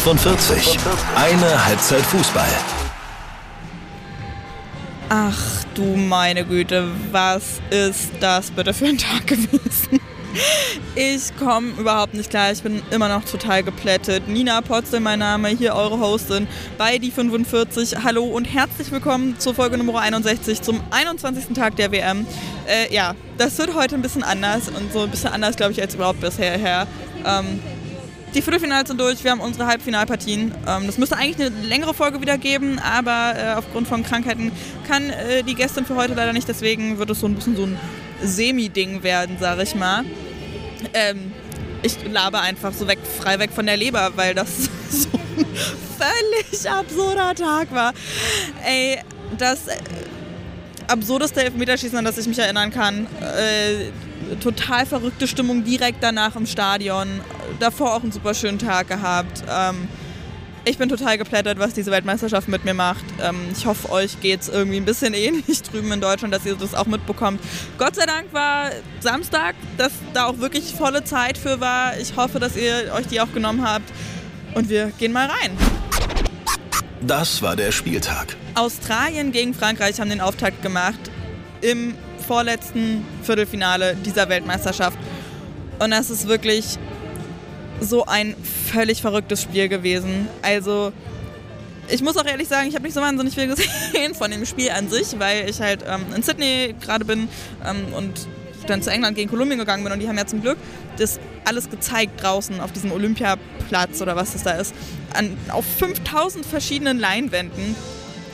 45. Eine Halbzeit Fußball. Ach du meine Güte, was ist das bitte für ein Tag gewesen? Ich komme überhaupt nicht klar. Ich bin immer noch total geplättet. Nina Potzel, mein Name, hier eure Hostin bei die 45. Hallo und herzlich willkommen zur Folge Nummer 61 zum 21. Tag der WM. Äh, ja, das wird heute ein bisschen anders und so ein bisschen anders, glaube ich, als überhaupt bisher her. Ähm, die Viertelfinals sind durch, wir haben unsere Halbfinalpartien. Ähm, das müsste eigentlich eine längere Folge wieder geben, aber äh, aufgrund von Krankheiten kann äh, die Gästin für heute leider nicht. Deswegen wird es so ein bisschen so ein Semi-Ding werden, sage ich mal. Ähm, ich labe einfach so weg, frei weg von der Leber, weil das so ein völlig absurder Tag war. Ey, das äh, absurdeste Elfmeterschießen, an das ich mich erinnern kann. Total verrückte Stimmung direkt danach im Stadion. Davor auch einen super schönen Tag gehabt. Ähm, ich bin total geplättet, was diese Weltmeisterschaft mit mir macht. Ähm, ich hoffe, euch geht es irgendwie ein bisschen ähnlich drüben in Deutschland, dass ihr das auch mitbekommt. Gott sei Dank war Samstag, dass da auch wirklich volle Zeit für war. Ich hoffe, dass ihr euch die auch genommen habt. Und wir gehen mal rein. Das war der Spieltag. Australien gegen Frankreich haben den Auftakt gemacht im vorletzten Viertelfinale dieser Weltmeisterschaft. Und das ist wirklich so ein völlig verrücktes Spiel gewesen. Also ich muss auch ehrlich sagen, ich habe nicht so wahnsinnig viel gesehen von dem Spiel an sich, weil ich halt ähm, in Sydney gerade bin ähm, und dann zu England gegen Kolumbien gegangen bin und die haben ja zum Glück das alles gezeigt draußen auf diesem Olympiaplatz oder was das da ist, an, auf 5000 verschiedenen Leinwänden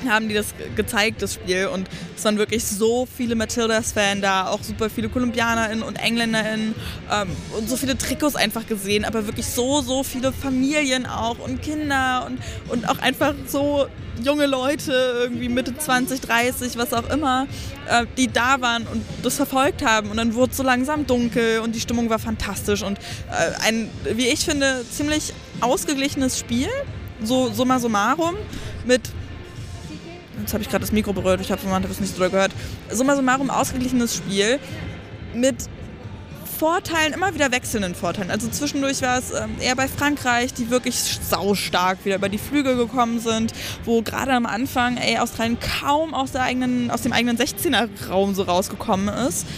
haben die das gezeigt, das Spiel. Und es waren wirklich so viele Matildas-Fans da, auch super viele KolumbianerInnen und EngländerInnen ähm, und so viele Trikots einfach gesehen, aber wirklich so, so viele Familien auch und Kinder und, und auch einfach so junge Leute, irgendwie Mitte 20, 30, was auch immer, äh, die da waren und das verfolgt haben. Und dann wurde es so langsam dunkel und die Stimmung war fantastisch und äh, ein, wie ich finde, ziemlich ausgeglichenes Spiel, so summa summarum, mit Jetzt habe ich gerade das Mikro berührt, ich habe man hat es nicht so doll gehört. Summa summarum ausgeglichenes Spiel mit Vorteilen, immer wieder wechselnden Vorteilen. Also zwischendurch war es ähm, eher bei Frankreich, die wirklich saustark wieder über die Flügel gekommen sind, wo gerade am Anfang ey, Australien kaum aus, der eigenen, aus dem eigenen 16er-Raum so rausgekommen ist.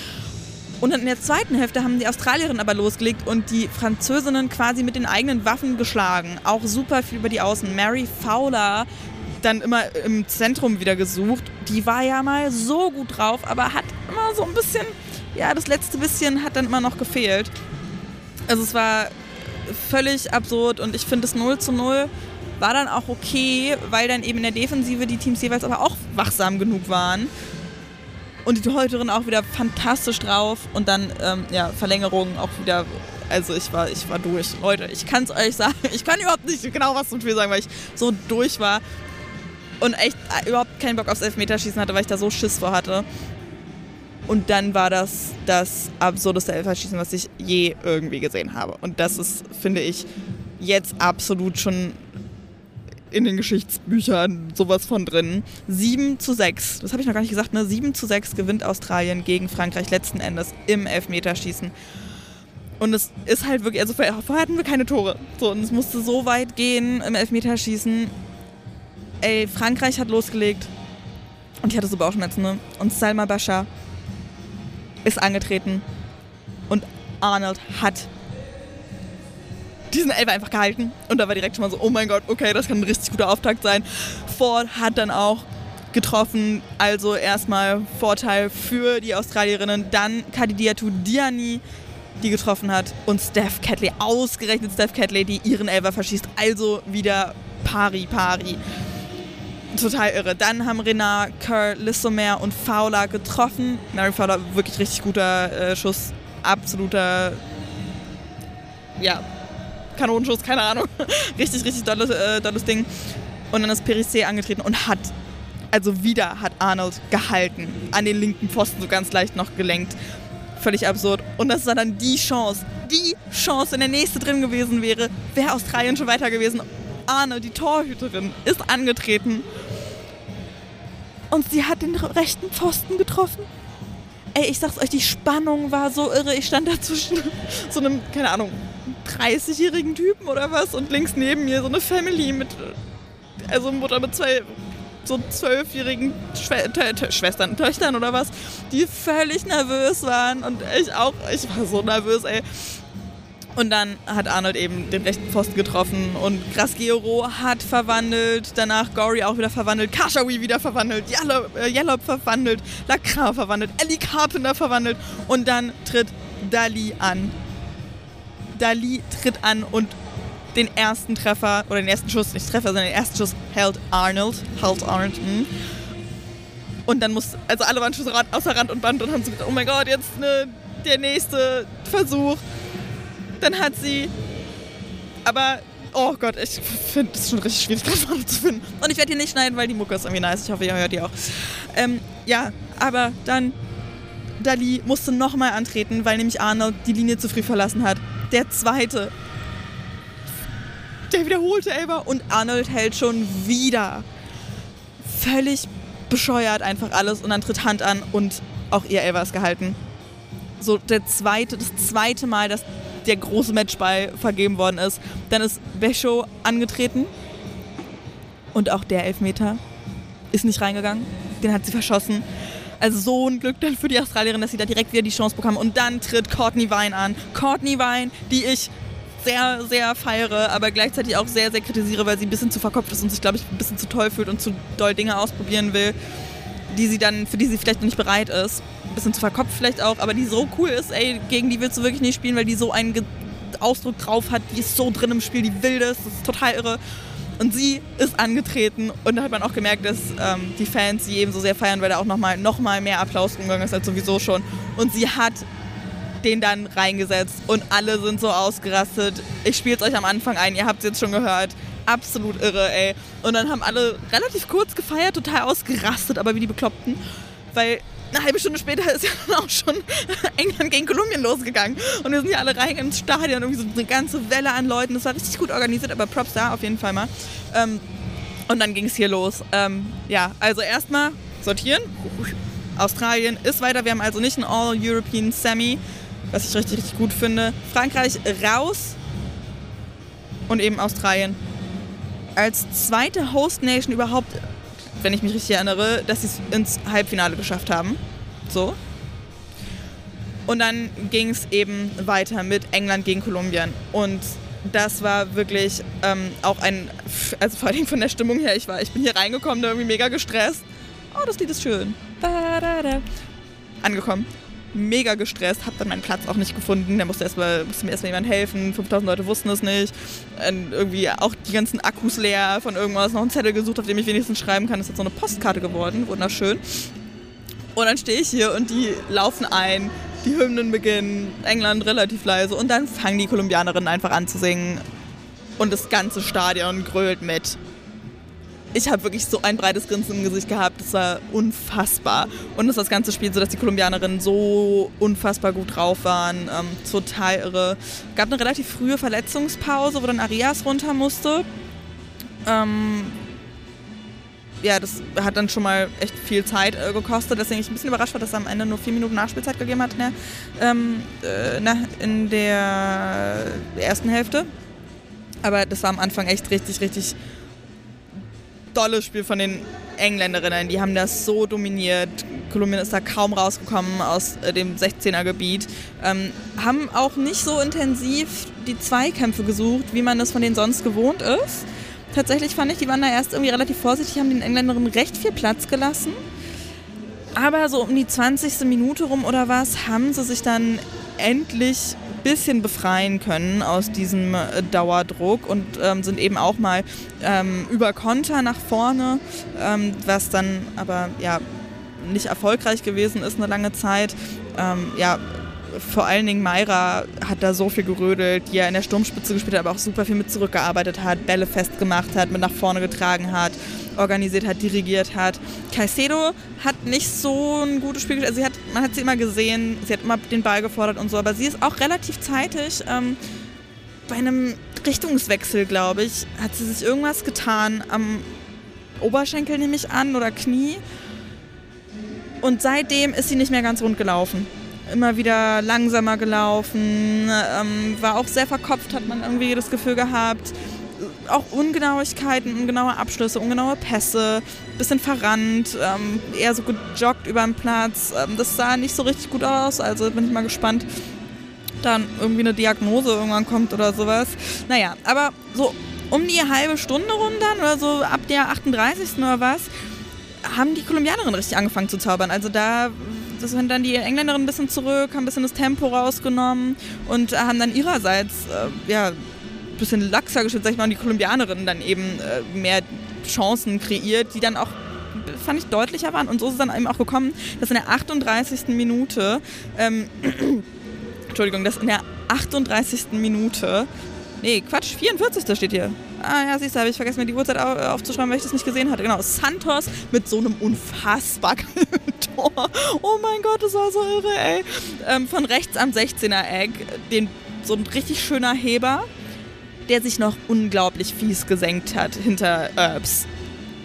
Und in der zweiten Hälfte haben die Australierinnen aber losgelegt und die Französinnen quasi mit den eigenen Waffen geschlagen. Auch super viel über die Außen. Mary Fowler dann immer im Zentrum wieder gesucht. Die war ja mal so gut drauf, aber hat immer so ein bisschen, ja, das letzte bisschen hat dann immer noch gefehlt. Also es war völlig absurd und ich finde das 0 zu 0 war dann auch okay, weil dann eben in der Defensive die Teams jeweils aber auch wachsam genug waren. Und die Torhüterin auch wieder fantastisch drauf und dann, ähm, ja, Verlängerung auch wieder also ich war, ich war durch. Leute, ich kann es euch sagen. Ich kann überhaupt nicht genau was zum Spiel sagen, weil ich so durch war und echt äh, überhaupt keinen Bock aufs Elfmeterschießen hatte, weil ich da so Schiss vor hatte. Und dann war das das absurdeste Elfmeterschießen, was ich je irgendwie gesehen habe. Und das ist, finde ich, jetzt absolut schon in den Geschichtsbüchern sowas von drin. 7 zu 6, das habe ich noch gar nicht gesagt, ne? 7 zu 6 gewinnt Australien gegen Frankreich letzten Endes im Elfmeterschießen. Und es ist halt wirklich, also vorher hatten wir keine Tore. So, und es musste so weit gehen im Elfmeterschießen ey, Frankreich hat losgelegt. Und ich hatte so Bauchschmerzen, ne? Und Salma Bashar ist angetreten. Und Arnold hat diesen Elfer einfach gehalten. Und da war direkt schon mal so, oh mein Gott, okay, das kann ein richtig guter Auftakt sein. Ford hat dann auch getroffen, also erstmal Vorteil für die Australierinnen, dann Kadidiatu Diani, die getroffen hat. Und Steph Catley, ausgerechnet Steph Catley, die ihren Elfer verschießt, also wieder pari pari total irre. Dann haben Renard, Kerr, Lissomer und Fowler getroffen. Mary Fowler, wirklich richtig guter äh, Schuss. Absoluter, ja, Kanonenschuss, keine Ahnung. richtig, richtig dolles, äh, dolles Ding. Und dann ist Perissé angetreten und hat, also wieder hat Arnold gehalten. An den linken Pfosten so ganz leicht noch gelenkt. Völlig absurd. Und das war dann die Chance, die Chance, wenn der nächste drin gewesen wäre, wäre Australien schon weiter gewesen. Arne, die Torhüterin, ist angetreten und sie hat den rechten Pfosten getroffen. Ey, ich sag's euch, die Spannung war so irre. Ich stand da zwischen so einem, keine Ahnung, 30-jährigen Typen oder was und links neben mir so eine Family mit, also Mutter mit zwei so zwölfjährigen Schwe Schwestern, Töchtern oder was, die völlig nervös waren und ich auch, ich war so nervös, ey. Und dann hat Arnold eben den rechten Pfosten getroffen und Grasgero hat verwandelt, danach Gory auch wieder verwandelt, Kashawi wieder verwandelt, Yellop, äh, Yellop verwandelt, Lacra verwandelt, Ellie Carpenter verwandelt und dann tritt Dali an. Dali tritt an und den ersten Treffer, oder den ersten Schuss, nicht Treffer, sondern den ersten Schuss hält Arnold. Hält Arnold. Mh. Hm. Und dann muss, also alle waren schon außer Rand und Band und haben so gedacht, oh mein Gott, jetzt ne, der nächste Versuch. Dann hat sie, aber oh Gott, ich finde es schon richtig schwierig, gerade zu finden. Und ich werde hier nicht schneiden, weil die Mucke ist irgendwie nice. Ich hoffe, ihr hört die auch. Ähm, ja, aber dann, Dali musste nochmal antreten, weil nämlich Arnold die Linie zu früh verlassen hat. Der zweite der wiederholte Elber und Arnold hält schon wieder. Völlig bescheuert einfach alles und dann tritt Hand an und auch ihr Elber ist gehalten. So der zweite, das zweite Mal, dass der große Matchball vergeben worden ist. Dann ist Becho angetreten und auch der Elfmeter ist nicht reingegangen. Den hat sie verschossen. Also so ein Glück dann für die Australierin, dass sie da direkt wieder die Chance bekommen. Und dann tritt Courtney Vine an. Courtney Vine, die ich sehr, sehr feiere, aber gleichzeitig auch sehr, sehr kritisiere, weil sie ein bisschen zu verkopft ist und sich, glaube ich, ein bisschen zu toll fühlt und zu doll Dinge ausprobieren will, die sie dann, für die sie vielleicht noch nicht bereit ist. Ein bisschen zu verkopft vielleicht auch, aber die so cool ist, ey, gegen die willst du wirklich nicht spielen, weil die so einen Ausdruck drauf hat, die ist so drin im Spiel, die will das, das ist total irre. Und sie ist angetreten und da hat man auch gemerkt, dass ähm, die Fans sie eben so sehr feiern, weil da auch nochmal noch mal mehr Applaus umgegangen ist als sowieso schon. Und sie hat den dann reingesetzt und alle sind so ausgerastet. Ich spiele es euch am Anfang ein, ihr habt es jetzt schon gehört. Absolut irre, ey. Und dann haben alle relativ kurz gefeiert, total ausgerastet, aber wie die Bekloppten. Weil eine halbe Stunde später ist ja dann auch schon England gegen Kolumbien losgegangen. Und wir sind ja alle rein ins Stadion, irgendwie so eine ganze Welle an Leuten. Das war richtig gut organisiert, aber Props da auf jeden Fall mal. Ähm, und dann ging es hier los. Ähm, ja, also erstmal sortieren. Australien ist weiter. Wir haben also nicht ein All-European Semi was ich richtig, richtig gut finde. Frankreich raus und eben Australien als zweite Host Nation überhaupt, wenn ich mich richtig erinnere, dass sie es ins Halbfinale geschafft haben. So. Und dann ging es eben weiter mit England gegen Kolumbien. Und das war wirklich ähm, auch ein, also vor allem von der Stimmung her, ich war, ich bin hier reingekommen, irgendwie mega gestresst. Oh, das Lied ist schön. Angekommen mega gestresst, habe dann meinen Platz auch nicht gefunden. Da musste, erst mal, musste mir erstmal jemand helfen. 5000 Leute wussten es nicht. Und irgendwie auch die ganzen Akkus leer von irgendwas. Noch einen Zettel gesucht, auf dem ich wenigstens schreiben kann. Das ist jetzt so eine Postkarte geworden. Wunderschön. Und dann stehe ich hier und die laufen ein. Die Hymnen beginnen. England relativ leise. Und dann fangen die Kolumbianerinnen einfach an zu singen. Und das ganze Stadion grölt mit ich habe wirklich so ein breites Grinsen im Gesicht gehabt. Das war unfassbar. Und das das ganze Spiel so, dass die Kolumbianerinnen so unfassbar gut drauf waren. Ähm, total irre. Gab eine relativ frühe Verletzungspause, wo dann Arias runter musste. Ähm, ja, das hat dann schon mal echt viel Zeit äh, gekostet. Deswegen ich ein bisschen überrascht war, dass es am Ende nur vier Minuten Nachspielzeit gegeben hat in der, ähm, äh, in der ersten Hälfte. Aber das war am Anfang echt richtig, richtig dolles Spiel von den Engländerinnen. Die haben das so dominiert. Kolumbien ist da kaum rausgekommen aus äh, dem 16er-Gebiet. Ähm, haben auch nicht so intensiv die Zweikämpfe gesucht, wie man das von denen sonst gewohnt ist. Tatsächlich fand ich, die waren da erst irgendwie relativ vorsichtig, haben den Engländerinnen recht viel Platz gelassen. Aber so um die 20. Minute rum oder was haben sie sich dann endlich bisschen befreien können aus diesem äh, Dauerdruck und ähm, sind eben auch mal ähm, über Konter nach vorne, ähm, was dann aber ja nicht erfolgreich gewesen ist eine lange Zeit. Ähm, ja, vor allen Dingen Mayra hat da so viel gerödelt, die ja in der Sturmspitze gespielt hat, aber auch super viel mit zurückgearbeitet hat, Bälle festgemacht hat, mit nach vorne getragen hat, organisiert hat, dirigiert hat. Caicedo hat nicht so ein gutes Spiel gespielt. Also hat, man hat sie immer gesehen, sie hat immer den Ball gefordert und so, aber sie ist auch relativ zeitig. Ähm, bei einem Richtungswechsel, glaube ich, hat sie sich irgendwas getan am Oberschenkel, nehme ich an, oder Knie. Und seitdem ist sie nicht mehr ganz rund gelaufen. Immer wieder langsamer gelaufen, ähm, war auch sehr verkopft, hat man irgendwie das Gefühl gehabt. Auch Ungenauigkeiten, ungenaue Abschlüsse, ungenaue Pässe, bisschen verrannt, ähm, eher so gejoggt über den Platz. Ähm, das sah nicht so richtig gut aus, also bin ich mal gespannt, dann irgendwie eine Diagnose irgendwann kommt oder sowas. Naja, aber so um die halbe Stunde rum dann oder so ab der 38. oder was, haben die Kolumbianerinnen richtig angefangen zu zaubern. Also da das sind dann die Engländerinnen ein bisschen zurück, haben ein bisschen das Tempo rausgenommen und haben dann ihrerseits äh, ja, ein bisschen laxer geschützt, sag ich mal, und die Kolumbianerinnen dann eben äh, mehr Chancen kreiert, die dann auch fand ich deutlicher waren und so ist es dann eben auch gekommen, dass in der 38. Minute ähm, Entschuldigung, dass in der 38. Minute Nee, Quatsch, 44. steht hier. Ah ja, siehst du, habe ich vergessen, mir die Uhrzeit aufzuschreiben, weil ich das nicht gesehen hatte. Genau, Santos mit so einem unfassbar. Oh mein Gott, das war so irre, ey. Ähm, von rechts am 16er Eck, den, so ein richtig schöner Heber, der sich noch unglaublich fies gesenkt hat hinter Erbs,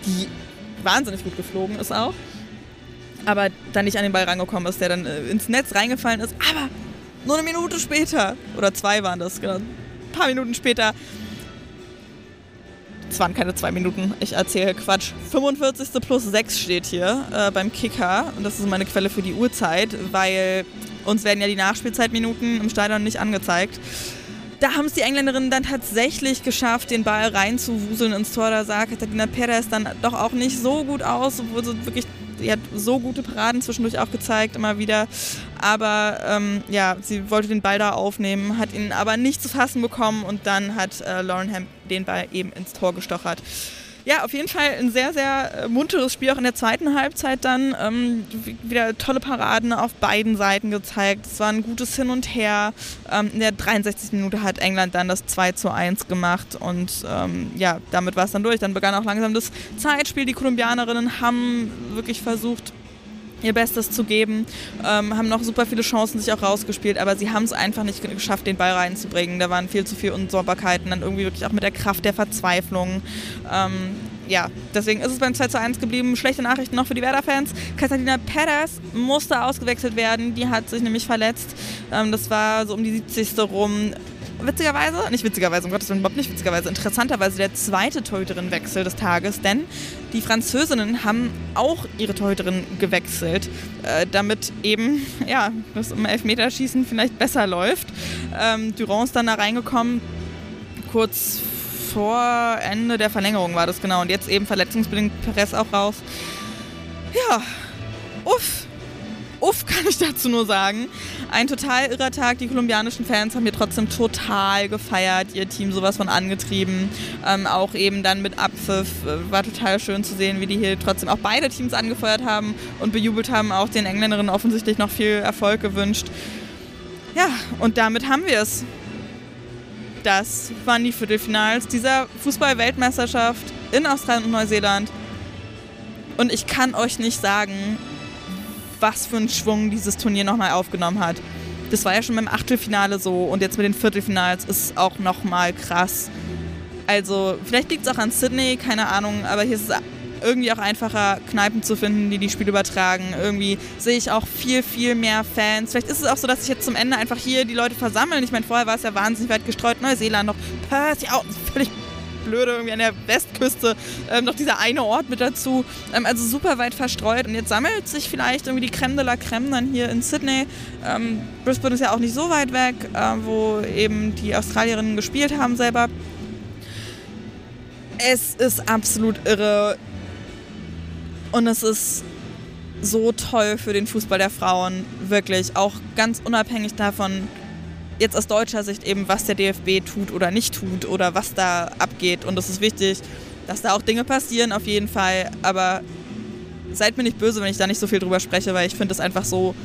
die wahnsinnig gut geflogen ist auch. Aber dann nicht an den Ball rangekommen ist, der dann äh, ins Netz reingefallen ist. Aber nur eine Minute später, oder zwei waren das, genau, ein paar Minuten später. Es waren keine zwei Minuten, ich erzähle Quatsch. 45. plus 6 steht hier äh, beim Kicker. Und das ist meine Quelle für die Uhrzeit, weil uns werden ja die Nachspielzeitminuten im Stadion nicht angezeigt. Da haben es die Engländerinnen dann tatsächlich geschafft, den Ball reinzuwuseln ins Tor. Da sah Katharina Perez dann doch auch nicht so gut aus, obwohl sie wirklich sie hat so gute Paraden zwischendurch auch gezeigt, immer wieder. Aber ähm, ja, sie wollte den Ball da aufnehmen, hat ihn aber nicht zu fassen bekommen und dann hat äh, Lauren Hemp den Ball eben ins Tor gestochert. Ja, auf jeden Fall ein sehr, sehr äh, munteres Spiel auch in der zweiten Halbzeit dann. Ähm, wieder tolle Paraden auf beiden Seiten gezeigt. Es war ein gutes Hin und Her. Ähm, in der 63. Minute hat England dann das 2 zu 1 gemacht und ähm, ja, damit war es dann durch. Dann begann auch langsam das Zeitspiel. Die Kolumbianerinnen haben wirklich versucht, ihr Bestes zu geben, ähm, haben noch super viele Chancen sich auch rausgespielt, aber sie haben es einfach nicht geschafft, den Ball reinzubringen. Da waren viel zu viele Unsauberkeiten, dann irgendwie wirklich auch mit der Kraft der Verzweiflung. Ähm, ja, deswegen ist es beim 2 zu 1 geblieben. Schlechte Nachrichten noch für die Werder-Fans. Catalina Perez musste ausgewechselt werden, die hat sich nämlich verletzt. Ähm, das war so um die 70. rum witzigerweise, nicht witzigerweise, um Gottes Willen, überhaupt nicht witzigerweise, interessanterweise der zweite Torhüterinnenwechsel des Tages, denn die Französinnen haben auch ihre Torhüterin gewechselt, äh, damit eben, ja, das im Elfmeterschießen vielleicht besser läuft. Ähm, Durand ist dann da reingekommen, kurz vor Ende der Verlängerung war das genau und jetzt eben verletzungsbedingt Perez auch raus. Ja, uff uff, kann ich dazu nur sagen. Ein total irrer Tag. Die kolumbianischen Fans haben hier trotzdem total gefeiert, ihr Team sowas von angetrieben. Ähm, auch eben dann mit Abpfiff. Äh, war total schön zu sehen, wie die hier trotzdem auch beide Teams angefeuert haben und bejubelt haben. Auch den Engländerinnen offensichtlich noch viel Erfolg gewünscht. Ja, und damit haben wir es. Das waren die Viertelfinals dieser Fußball-Weltmeisterschaft in Australien und Neuseeland. Und ich kann euch nicht sagen, was für einen Schwung dieses Turnier nochmal aufgenommen hat. Das war ja schon beim Achtelfinale so und jetzt mit den Viertelfinals ist es auch nochmal krass. Also, vielleicht liegt es auch an Sydney, keine Ahnung, aber hier ist es irgendwie auch einfacher, Kneipen zu finden, die die Spiele übertragen. Irgendwie sehe ich auch viel, viel mehr Fans. Vielleicht ist es auch so, dass sich jetzt zum Ende einfach hier die Leute versammeln. Ich meine, vorher war es ja wahnsinnig weit gestreut. Neuseeland noch, Perth, ja, völlig blöde, irgendwie an der Westküste ähm, noch dieser eine Ort mit dazu. Ähm, also super weit verstreut. Und jetzt sammelt sich vielleicht irgendwie die Creme de la Creme dann hier in Sydney. Ähm, Brisbane ist ja auch nicht so weit weg, äh, wo eben die Australierinnen gespielt haben selber. Es ist absolut irre. Und es ist so toll für den Fußball der Frauen, wirklich. Auch ganz unabhängig davon, jetzt aus deutscher Sicht eben, was der DFB tut oder nicht tut oder was da abgeht. Und es ist wichtig, dass da auch Dinge passieren, auf jeden Fall. Aber seid mir nicht böse, wenn ich da nicht so viel drüber spreche, weil ich finde es einfach so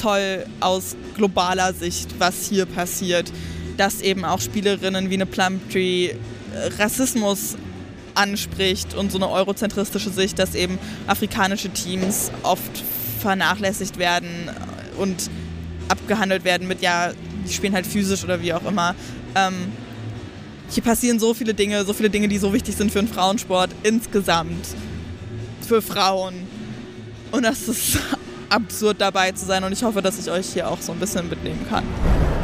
toll aus globaler Sicht, was hier passiert. Dass eben auch Spielerinnen wie eine Plumtree äh, Rassismus anspricht und so eine eurozentristische Sicht, dass eben afrikanische Teams oft vernachlässigt werden und abgehandelt werden mit, ja, die spielen halt physisch oder wie auch immer. Ähm, hier passieren so viele Dinge, so viele Dinge, die so wichtig sind für den Frauensport insgesamt. Für Frauen. Und das ist absurd dabei zu sein und ich hoffe, dass ich euch hier auch so ein bisschen mitnehmen kann.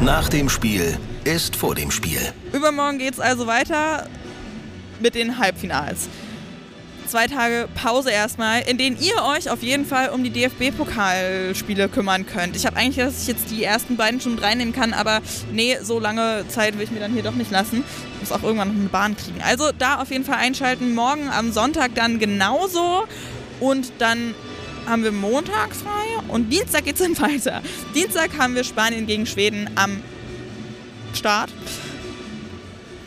Nach dem Spiel ist vor dem Spiel. Übermorgen geht es also weiter mit den Halbfinals. Zwei Tage Pause erstmal, in denen ihr euch auf jeden Fall um die DFB-Pokalspiele kümmern könnt. Ich habe eigentlich dass ich jetzt die ersten beiden schon reinnehmen kann, aber nee, so lange Zeit will ich mir dann hier doch nicht lassen. Ich muss auch irgendwann noch eine Bahn kriegen. Also da auf jeden Fall einschalten. Morgen am Sonntag dann genauso. Und dann haben wir Montag frei und Dienstag geht es dann weiter. Dienstag haben wir Spanien gegen Schweden am Start.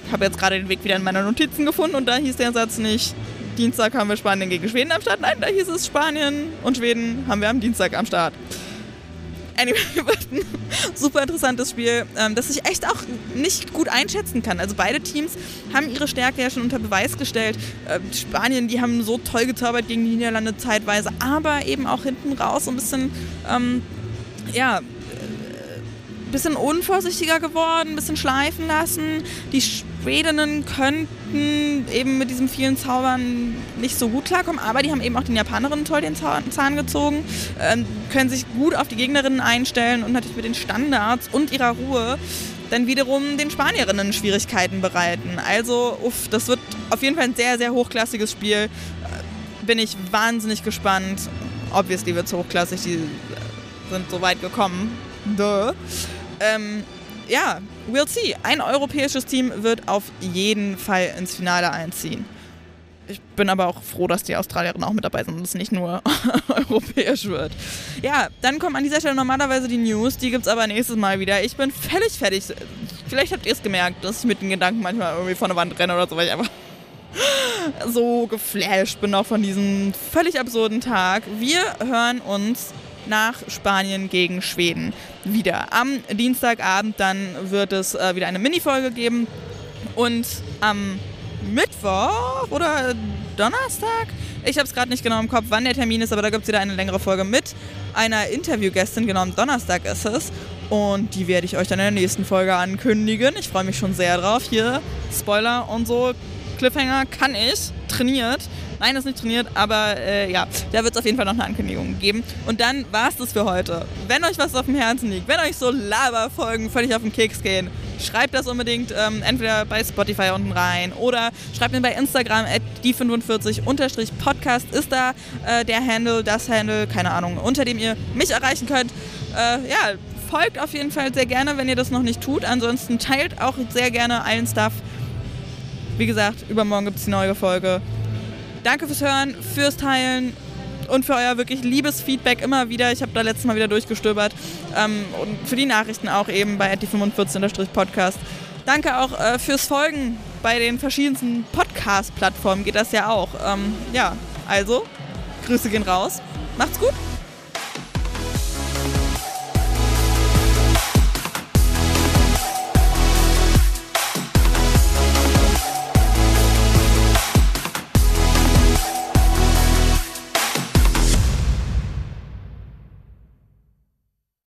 Ich habe jetzt gerade den Weg wieder in meine Notizen gefunden und da hieß der Satz nicht, Dienstag haben wir Spanien gegen Schweden am Start. Nein, da hieß es Spanien und Schweden haben wir am Dienstag am Start. Anyway, super interessantes Spiel, ähm, das ich echt auch nicht gut einschätzen kann. Also beide Teams haben ihre Stärke ja schon unter Beweis gestellt. Ähm, Spanien, die haben so toll gezaubert gegen die Niederlande zeitweise, aber eben auch hinten raus so ein bisschen, ähm, ja, bisschen unvorsichtiger geworden, ein bisschen schleifen lassen. Die Schwedinnen könnten eben mit diesen vielen Zaubern nicht so gut klarkommen, aber die haben eben auch den Japanerinnen toll den Zahn gezogen, ähm, können sich gut auf die Gegnerinnen einstellen und natürlich mit den Standards und ihrer Ruhe dann wiederum den Spanierinnen Schwierigkeiten bereiten. Also, uff, das wird auf jeden Fall ein sehr, sehr hochklassiges Spiel. Äh, bin ich wahnsinnig gespannt. Obviously wird es hochklassig, die sind so weit gekommen. Duh. Ähm, ja, we'll see. Ein europäisches Team wird auf jeden Fall ins Finale einziehen. Ich bin aber auch froh, dass die Australierinnen auch mit dabei sind und es nicht nur europäisch wird. Ja, dann kommen an dieser Stelle normalerweise die News, die gibt es aber nächstes Mal wieder. Ich bin völlig fertig. Vielleicht habt ihr es gemerkt, dass ich mit den Gedanken manchmal irgendwie vor der Wand renne oder so, weil ich einfach so geflasht bin auch von diesem völlig absurden Tag. Wir hören uns nach Spanien gegen Schweden wieder. Am Dienstagabend dann wird es äh, wieder eine Minifolge geben und am Mittwoch oder Donnerstag, ich habe es gerade nicht genau im Kopf, wann der Termin ist, aber da gibt es wieder eine längere Folge mit einer Interviewgästin, genau am Donnerstag ist es. Und die werde ich euch dann in der nächsten Folge ankündigen. Ich freue mich schon sehr drauf. Hier, Spoiler und so, Cliffhanger kann ich, trainiert. Nein, das ist nicht trainiert, aber äh, ja, da wird es auf jeden Fall noch eine Ankündigung geben. Und dann war es das für heute. Wenn euch was auf dem Herzen liegt, wenn euch so Laberfolgen völlig auf den Keks gehen, schreibt das unbedingt ähm, entweder bei Spotify unten rein oder schreibt mir bei Instagram at die45-podcast ist da äh, der Handle, das Handle, keine Ahnung, unter dem ihr mich erreichen könnt. Äh, ja, folgt auf jeden Fall sehr gerne, wenn ihr das noch nicht tut. Ansonsten teilt auch sehr gerne allen Stuff. Wie gesagt, übermorgen gibt es die neue Folge. Danke fürs Hören, fürs Teilen und für euer wirklich liebes Feedback immer wieder. Ich habe da letztes Mal wieder durchgestöbert. Ähm, und für die Nachrichten auch eben bei die45-podcast. Danke auch äh, fürs Folgen bei den verschiedensten Podcast-Plattformen geht das ja auch. Ähm, ja, also, Grüße gehen raus. Macht's gut.